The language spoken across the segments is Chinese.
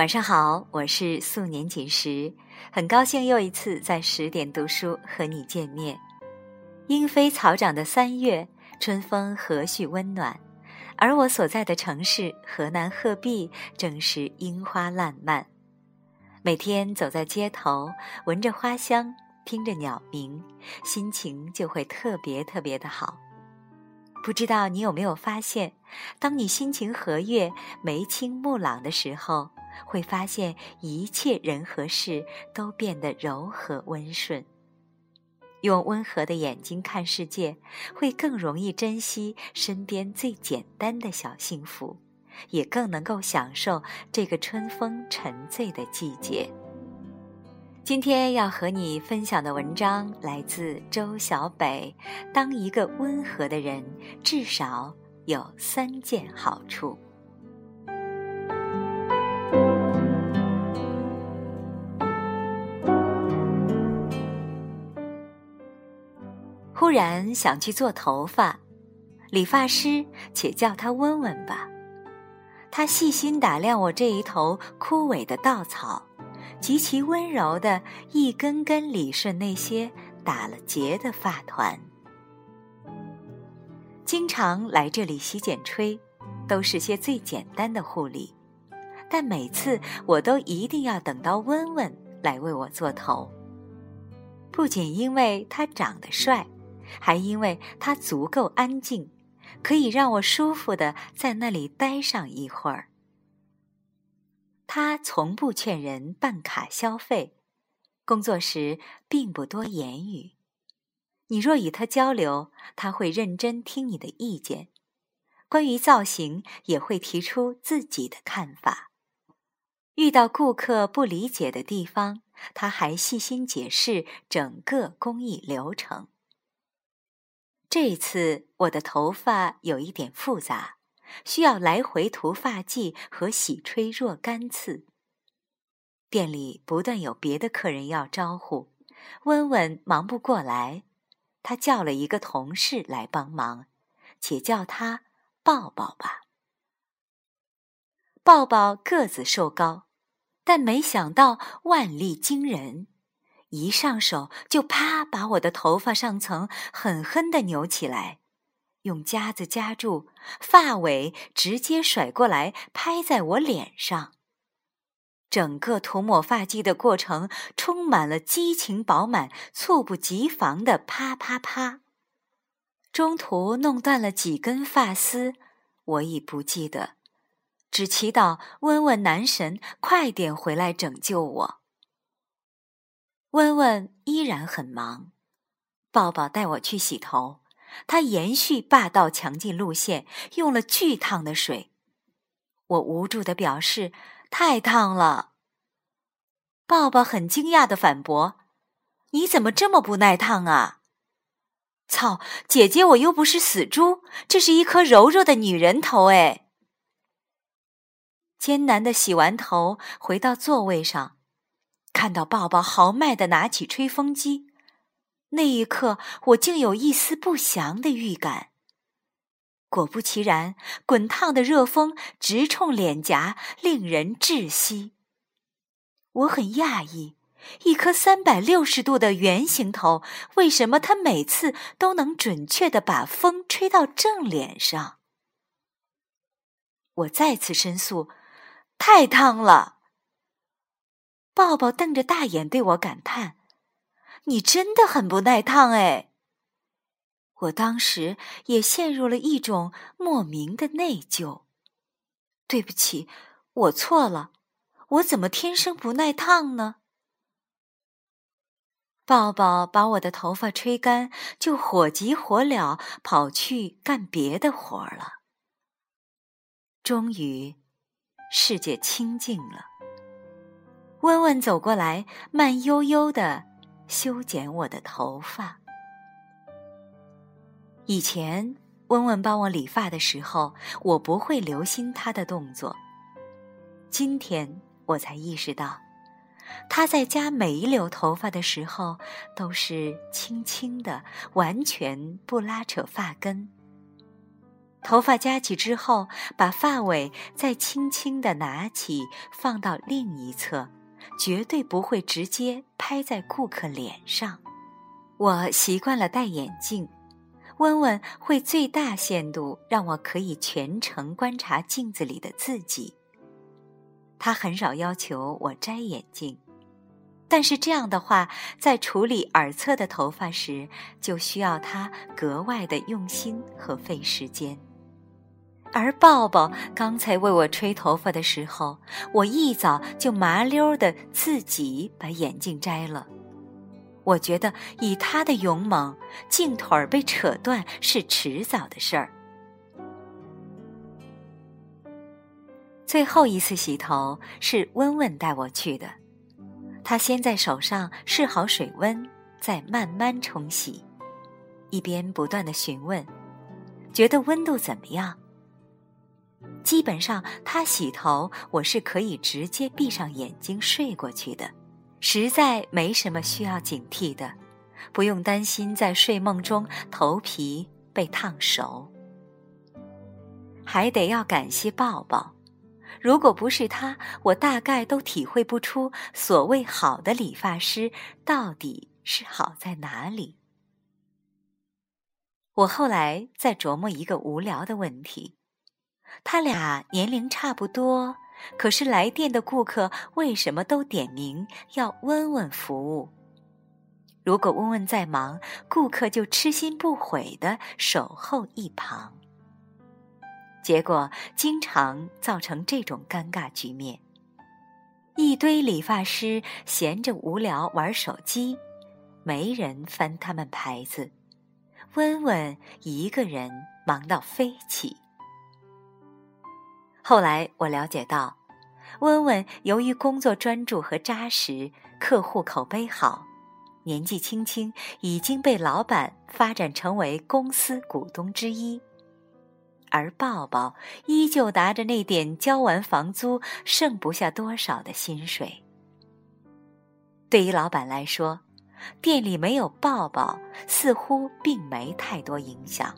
晚上好，我是素年锦时，很高兴又一次在十点读书和你见面。莺飞草长的三月，春风和煦温暖，而我所在的城市河南鹤壁正是樱花烂漫。每天走在街头，闻着花香，听着鸟鸣，心情就会特别特别的好。不知道你有没有发现，当你心情和悦、眉清目朗的时候，会发现一切人和事都变得柔和温顺。用温和的眼睛看世界，会更容易珍惜身边最简单的小幸福，也更能够享受这个春风沉醉的季节。今天要和你分享的文章来自周小北。当一个温和的人，至少有三件好处。突然想去做头发，理发师且叫他温温吧。他细心打量我这一头枯萎的稻草，极其温柔的一根根理顺那些打了结的发团。经常来这里洗剪吹，都是些最简单的护理，但每次我都一定要等到温温来为我做头。不仅因为他长得帅。还因为他足够安静，可以让我舒服的在那里待上一会儿。他从不劝人办卡消费，工作时并不多言语。你若与他交流，他会认真听你的意见，关于造型也会提出自己的看法。遇到顾客不理解的地方，他还细心解释整个工艺流程。这次我的头发有一点复杂，需要来回涂发剂和洗吹若干次。店里不断有别的客人要招呼，温温忙不过来，他叫了一个同事来帮忙，且叫他抱抱吧。抱抱个子瘦高，但没想到腕力惊人。一上手就啪把我的头发上层狠狠地扭起来，用夹子夹住，发尾直接甩过来拍在我脸上。整个涂抹发剂的过程充满了激情饱满、猝不及防的啪啪啪。中途弄断了几根发丝，我已不记得，只祈祷温温男神快点回来拯救我。温温依然很忙，抱抱带我去洗头，他延续霸道强劲路线，用了巨烫的水。我无助的表示太烫了。抱抱很惊讶的反驳：“你怎么这么不耐烫啊？”操，姐姐我又不是死猪，这是一颗柔弱的女人头哎。艰难的洗完头，回到座位上。看到抱抱豪迈的拿起吹风机，那一刻我竟有一丝不祥的预感。果不其然，滚烫的热风直冲脸颊，令人窒息。我很讶异，一颗三百六十度的圆形头，为什么它每次都能准确的把风吹到正脸上？我再次申诉：太烫了。抱抱瞪着大眼对我感叹：“你真的很不耐烫哎！”我当时也陷入了一种莫名的内疚。对不起，我错了，我怎么天生不耐烫呢？抱抱把我的头发吹干，就火急火燎跑去干别的活儿了。终于，世界清静了。温温走过来，慢悠悠的修剪我的头发。以前温温帮我理发的时候，我不会留心他的动作。今天我才意识到，他在夹每一绺头发的时候，都是轻轻的，完全不拉扯发根。头发夹起之后，把发尾再轻轻地拿起，放到另一侧，绝对不会直接拍在顾客脸上。我习惯了戴眼镜，温温会最大限度让我可以全程观察镜子里的自己。他很少要求我摘眼镜，但是这样的话，在处理耳侧的头发时，就需要他格外的用心和费时间。而抱抱刚才为我吹头发的时候，我一早就麻溜的自己把眼镜摘了。我觉得以他的勇猛，镜腿儿被扯断是迟早的事儿。最后一次洗头是温温带我去的，他先在手上试好水温，再慢慢冲洗，一边不断的询问，觉得温度怎么样。基本上，他洗头，我是可以直接闭上眼睛睡过去的，实在没什么需要警惕的，不用担心在睡梦中头皮被烫熟。还得要感谢抱抱，如果不是他，我大概都体会不出所谓好的理发师到底是好在哪里。我后来在琢磨一个无聊的问题。他俩年龄差不多，可是来电的顾客为什么都点名要温温服务？如果温温在忙，顾客就痴心不悔的守候一旁。结果经常造成这种尴尬局面：一堆理发师闲着无聊玩手机，没人翻他们牌子，温温一个人忙到飞起。后来我了解到，温温由于工作专注和扎实，客户口碑好，年纪轻轻已经被老板发展成为公司股东之一，而抱抱依旧拿着那点交完房租剩不下多少的薪水。对于老板来说，店里没有抱抱似乎并没太多影响。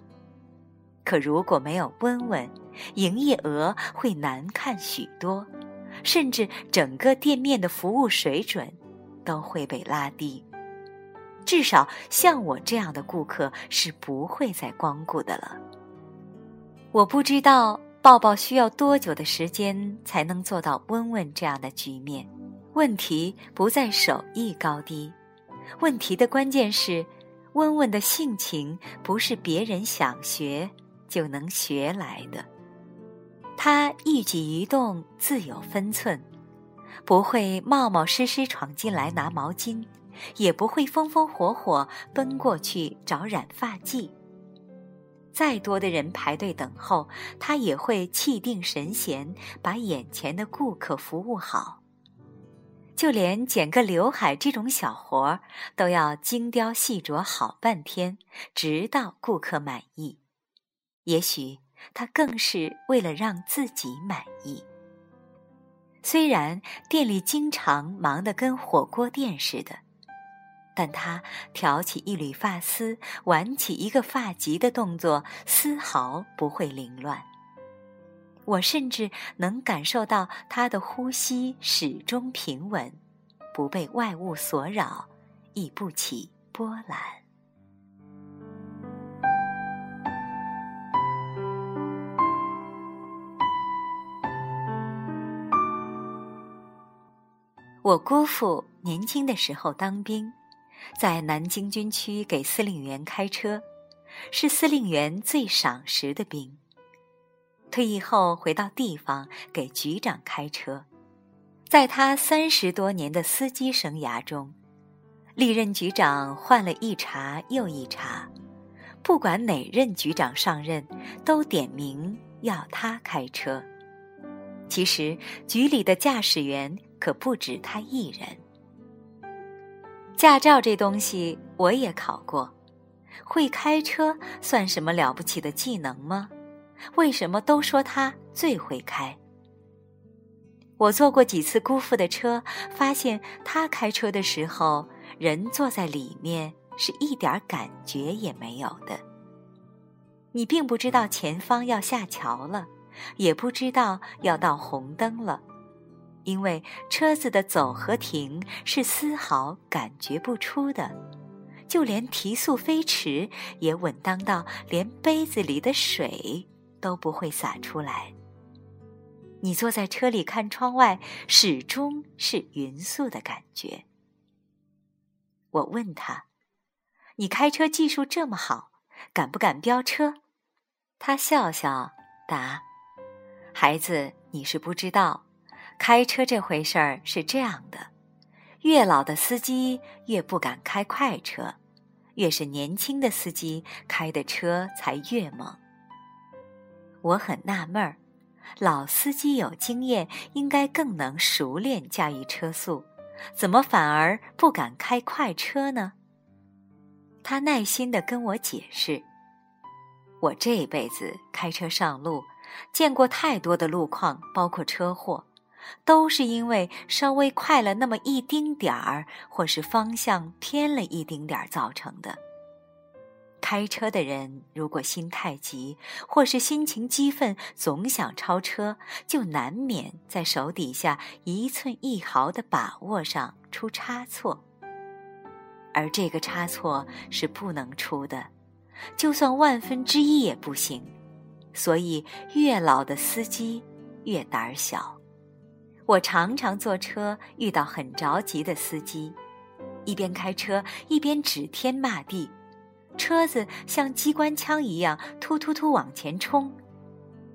可如果没有温温，营业额会难看许多，甚至整个店面的服务水准都会被拉低。至少像我这样的顾客是不会再光顾的了。我不知道抱抱需要多久的时间才能做到温温这样的局面。问题不在手艺高低，问题的关键是温温的性情不是别人想学。就能学来的。他一举一动自有分寸，不会冒冒失失闯进来拿毛巾，也不会风风火火奔过去找染发剂。再多的人排队等候，他也会气定神闲，把眼前的顾客服务好。就连剪个刘海这种小活儿，都要精雕细琢好半天，直到顾客满意。也许他更是为了让自己满意。虽然店里经常忙得跟火锅店似的，但他挑起一缕发丝、挽起一个发髻的动作丝毫不会凌乱。我甚至能感受到他的呼吸始终平稳，不被外物所扰，亦不起波澜。我姑父年轻的时候当兵，在南京军区给司令员开车，是司令员最赏识的兵。退役后回到地方给局长开车，在他三十多年的司机生涯中，历任局长换了一茬又一茬，不管哪任局长上任，都点名要他开车。其实局里的驾驶员。可不止他一人。驾照这东西我也考过，会开车算什么了不起的技能吗？为什么都说他最会开？我坐过几次姑父的车，发现他开车的时候，人坐在里面是一点感觉也没有的。你并不知道前方要下桥了，也不知道要到红灯了，因为车子的走和停是丝毫感觉不出的，就连提速飞驰也稳当到连杯子里的水都不会洒出来。你坐在车里看窗外，始终是匀速的感觉。我问他：“你开车技术这么好，敢不敢飙车？”他笑笑答：“孩子，你是不知道，开车这回事儿是这样的：越老的司机越不敢开快车，越是年轻的司机开的车才越猛。”我很纳闷儿，老司机有经验，应该更能熟练驾驭车速，怎么反而不敢开快车呢？他耐心地跟我解释。我这辈子开车上路，见过太多的路况，包括车祸，都是因为稍微快了那么一丁点儿，或是方向偏了一丁点儿造成的。开车的人如果心太急，或是心情激愤，总想超车，就难免在手底下一寸一毫的把握上出差错，而这个差错是不能出的。就算万分之一也不行，所以越老的司机越胆小。我常常坐车遇到很着急的司机，一边开车一边指天骂地，车子像机关枪一样突突突往前冲，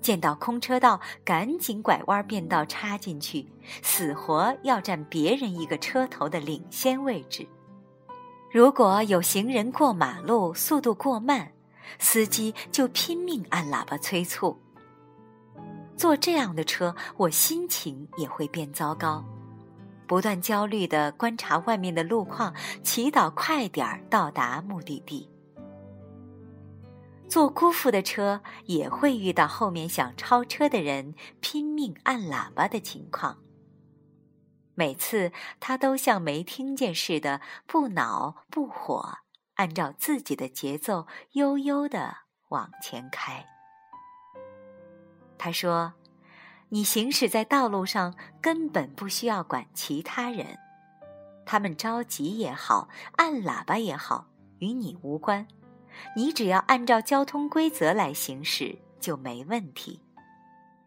见到空车道赶紧拐弯变道插进去，死活要占别人一个车头的领先位置。如果有行人过马路，速度过慢，司机就拼命按喇叭催促。坐这样的车，我心情也会变糟糕，不断焦虑地观察外面的路况，祈祷快点儿到达目的地。坐姑父的车，也会遇到后面想超车的人拼命按喇叭的情况。每次他都像没听见似的，不恼不火，按照自己的节奏悠悠的往前开。他说：“你行驶在道路上，根本不需要管其他人，他们着急也好，按喇叭也好，与你无关。你只要按照交通规则来行驶，就没问题。”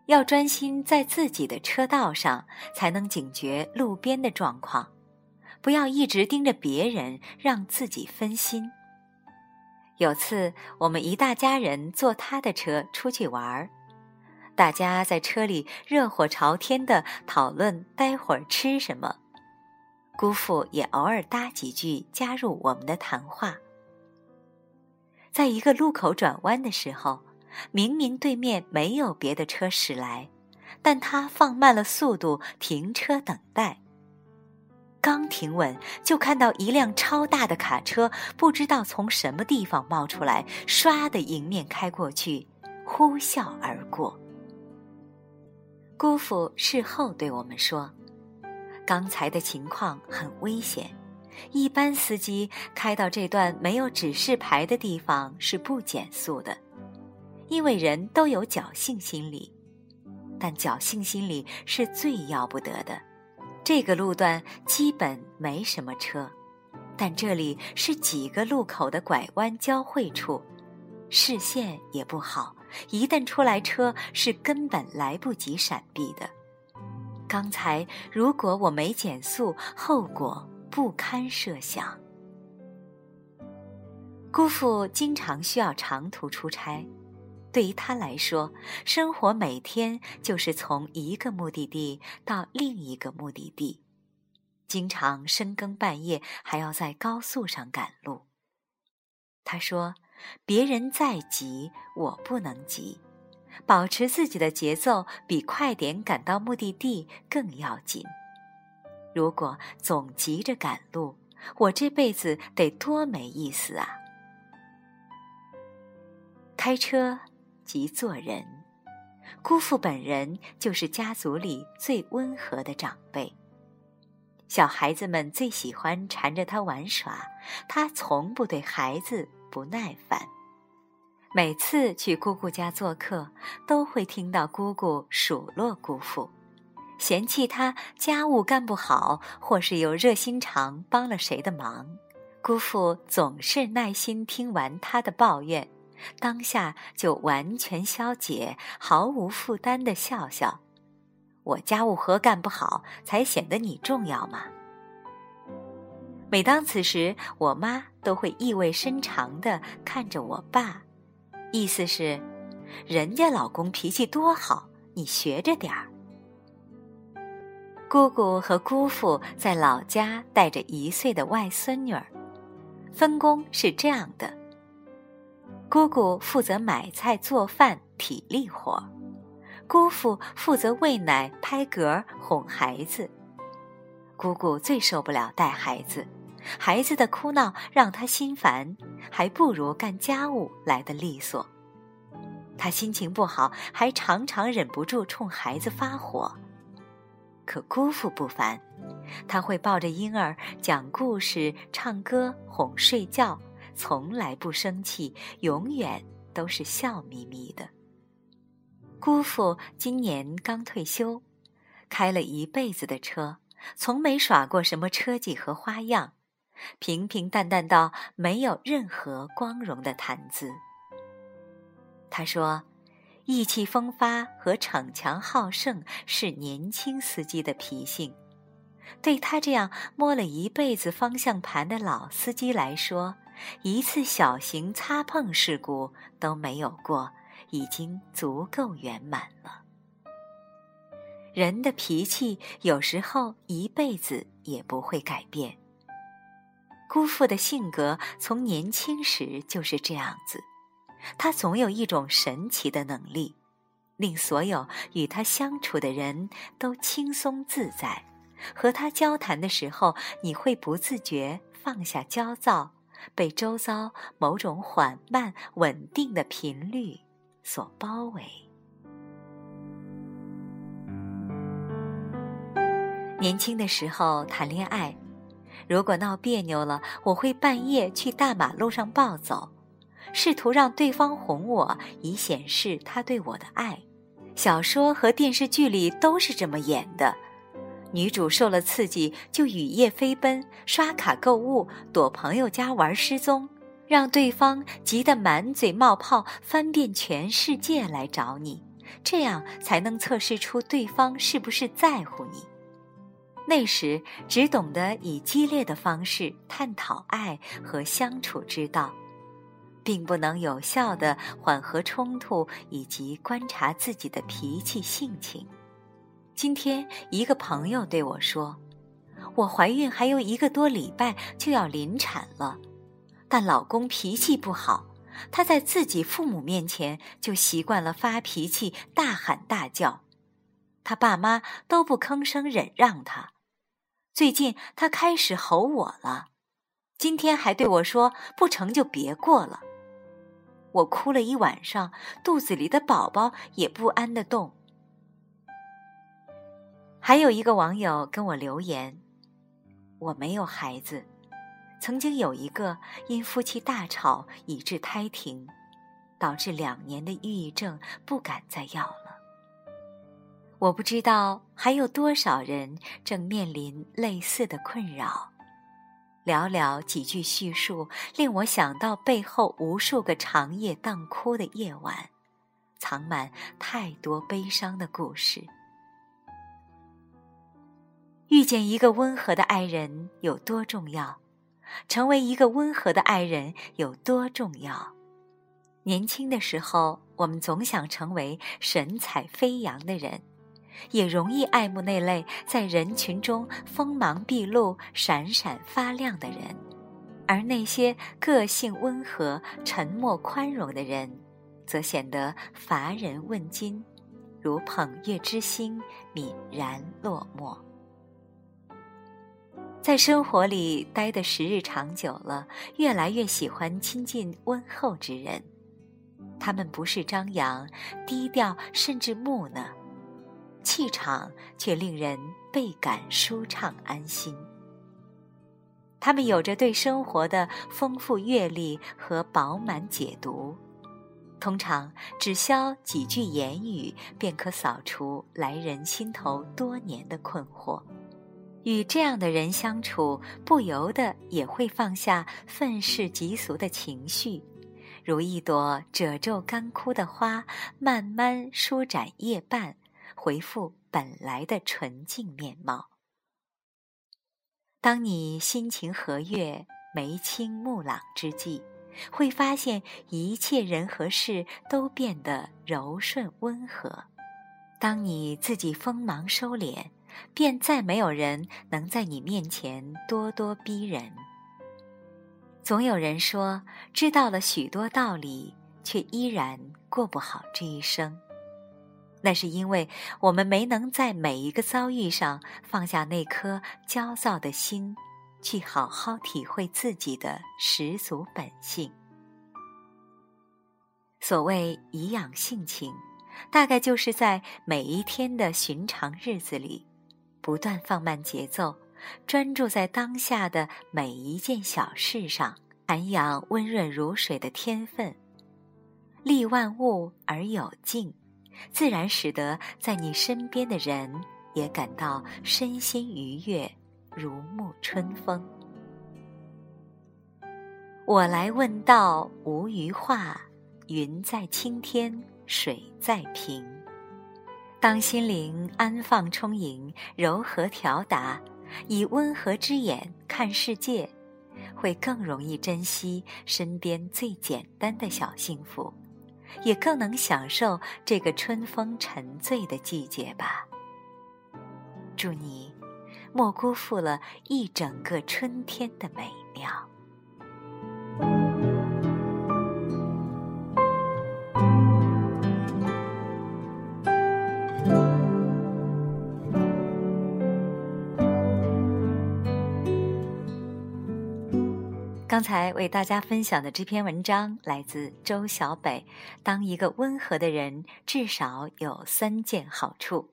要专心在自己的车道上，才能警觉路边的状况，不要一直盯着别人，让自己分心。有次我们一大家人坐他的车出去玩儿，大家在车里热火朝天的讨论待会儿吃什么，姑父也偶尔搭几句加入我们的谈话。在一个路口转弯的时候。明明对面没有别的车驶来，但他放慢了速度停车等待。刚停稳，就看到一辆超大的卡车，不知道从什么地方冒出来，唰的迎面开过去，呼啸而过。姑父事后对我们说：“刚才的情况很危险，一般司机开到这段没有指示牌的地方是不减速的。”因为人都有侥幸心理，但侥幸心理是最要不得的。这个路段基本没什么车，但这里是几个路口的拐弯交汇处，视线也不好，一旦出来车是根本来不及闪避的。刚才如果我没减速，后果不堪设想。姑父经常需要长途出差。对于他来说，生活每天就是从一个目的地到另一个目的地，经常深更半夜还要在高速上赶路。他说：“别人再急，我不能急，保持自己的节奏比快点赶到目的地更要紧。如果总急着赶路，我这辈子得多没意思啊！”开车。即做人，姑父本人就是家族里最温和的长辈。小孩子们最喜欢缠着他玩耍，他从不对孩子不耐烦。每次去姑姑家做客，都会听到姑姑数落姑父，嫌弃他家务干不好，或是有热心肠帮了谁的忙。姑父总是耐心听完他的抱怨，当下就完全消解，毫无负担的笑笑：“我家务活干不好，才显得你重要嘛。”每当此时，我妈都会意味深长的看着我爸。意思是，人家老公脾气多好，你学着点儿。姑姑和姑父在老家带着一岁的外孙女儿，分工是这样的：姑姑负责买菜做饭体力活，姑父负责喂奶拍嗝哄孩子。姑姑最受不了带孩子。孩子的哭闹让他心烦，还不如干家务来的利索。他心情不好，还常常忍不住冲孩子发火。可姑父不烦，他会抱着婴儿讲故事、唱歌、哄睡觉，从来不生气，永远都是笑眯眯的。姑父今年刚退休，开了一辈子的车，从没耍过什么车技和花样。平平淡淡到没有任何光荣的谈资。他说：“意气风发和逞强好胜是年轻司机的脾性，对他这样摸了一辈子方向盘的老司机来说，一次小型擦碰事故都没有过，已经足够圆满了。人的脾气有时候一辈子也不会改变。”姑父的性格从年轻时就是这样子，他总有一种神奇的能力，令所有与他相处的人都轻松自在。和他交谈的时候，你会不自觉放下焦躁，被周遭某种缓慢稳定的频率所包围。年轻的时候谈恋爱。如果闹别扭了，我会半夜去大马路上暴走，试图让对方哄我，以显示他对我的爱。小说和电视剧里都是这么演的：女主受了刺激就雨夜飞奔、刷卡购物、躲朋友家玩失踪，让对方急得满嘴冒泡，翻遍全世界来找你，这样才能测试出对方是不是在乎你。那时只懂得以激烈的方式探讨爱和相处之道，并不能有效的缓和冲突以及观察自己的脾气性情。今天一个朋友对我说：“我怀孕还有一个多礼拜就要临产了，但老公脾气不好，他在自己父母面前就习惯了发脾气、大喊大叫，他爸妈都不吭声忍让他。”最近他开始吼我了，今天还对我说：“不成就别过了。”我哭了一晚上，肚子里的宝宝也不安的动。还有一个网友跟我留言：“我没有孩子，曾经有一个因夫妻大吵以致胎停，导致两年的抑郁症，不敢再要了。”我不知道还有多少人正面临类似的困扰。寥寥几句叙述，令我想到背后无数个长夜荡哭的夜晚，藏满太多悲伤的故事。遇见一个温和的爱人有多重要？成为一个温和的爱人有多重要？年轻的时候，我们总想成为神采飞扬的人。也容易爱慕那类在人群中锋芒毕露、闪闪发亮的人，而那些个性温和、沉默宽容的人，则显得乏人问津，如捧月之星，泯然落寞。在生活里待的时日长久了，越来越喜欢亲近温厚之人，他们不是张扬、低调，甚至木讷。气场却令人倍感舒畅安心。他们有着对生活的丰富阅历和饱满解读，通常只消几句言语，便可扫除来人心头多年的困惑。与这样的人相处，不由得也会放下愤世嫉俗的情绪，如一朵褶皱干枯的花，慢慢舒展叶瓣，回复本来的纯净面貌。当你心情和悦、眉清目朗之际，会发现一切人和事都变得柔顺温和。当你自己锋芒收敛，便再没有人能在你面前咄咄逼人。总有人说，知道了许多道理，却依然过不好这一生。那是因为我们没能在每一个遭遇上放下那颗焦躁的心，去好好体会自己的十足本性。所谓颐养性情，大概就是在每一天的寻常日子里，不断放慢节奏，专注在当下的每一件小事上，涵养温润如水的天分，利万物而有静。自然使得在你身边的人也感到身心愉悦，如沐春风。我来问道，无余话。云在青天，水在平。当心灵安放充盈，柔和调达，以温和之眼看世界，会更容易珍惜身边最简单的小幸福。也更能享受这个春风沉醉的季节吧。祝你，莫辜负了一整个春天的美妙。刚才为大家分享的这篇文章来自周小北。当一个温和的人，至少有三件好处。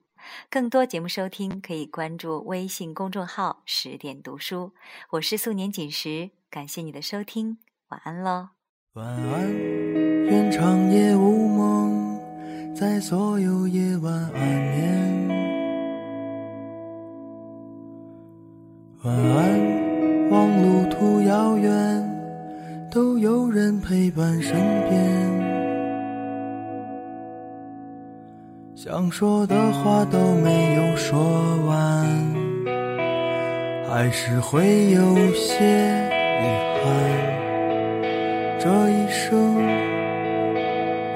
更多节目收听，可以关注微信公众号“十点读书”。我是素年锦时，感谢你的收听，晚安喽。晚安，愿长夜无梦，在所有夜晚安眠。晚安。望路途遥远，都有人陪伴身边。想说的话都没有说完，还是会有些遗憾。这一生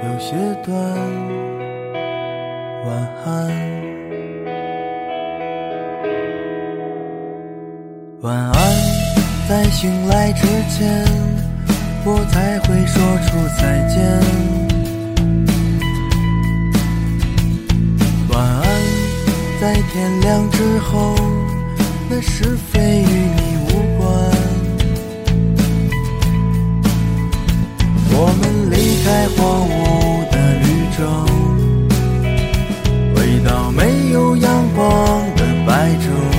有些短，晚安，晚安。在醒来之前，我才会说出再见。晚安，在天亮之后，那是非与你无关。我们离开荒芜的绿洲，回到没有阳光的白昼。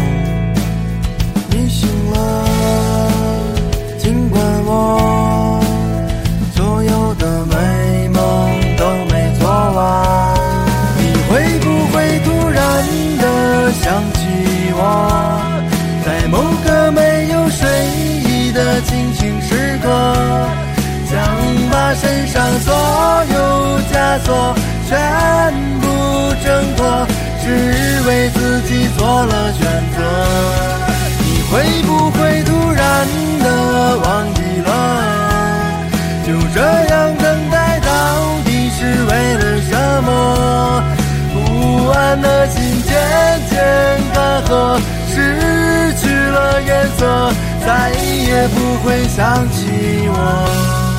我在某个没有睡意的清醒时刻想把身上所有枷锁全部挣脱只为自己做了选择。你会不会突然的忘记了？的心渐渐干涸，失去了颜色，再也不会想起我。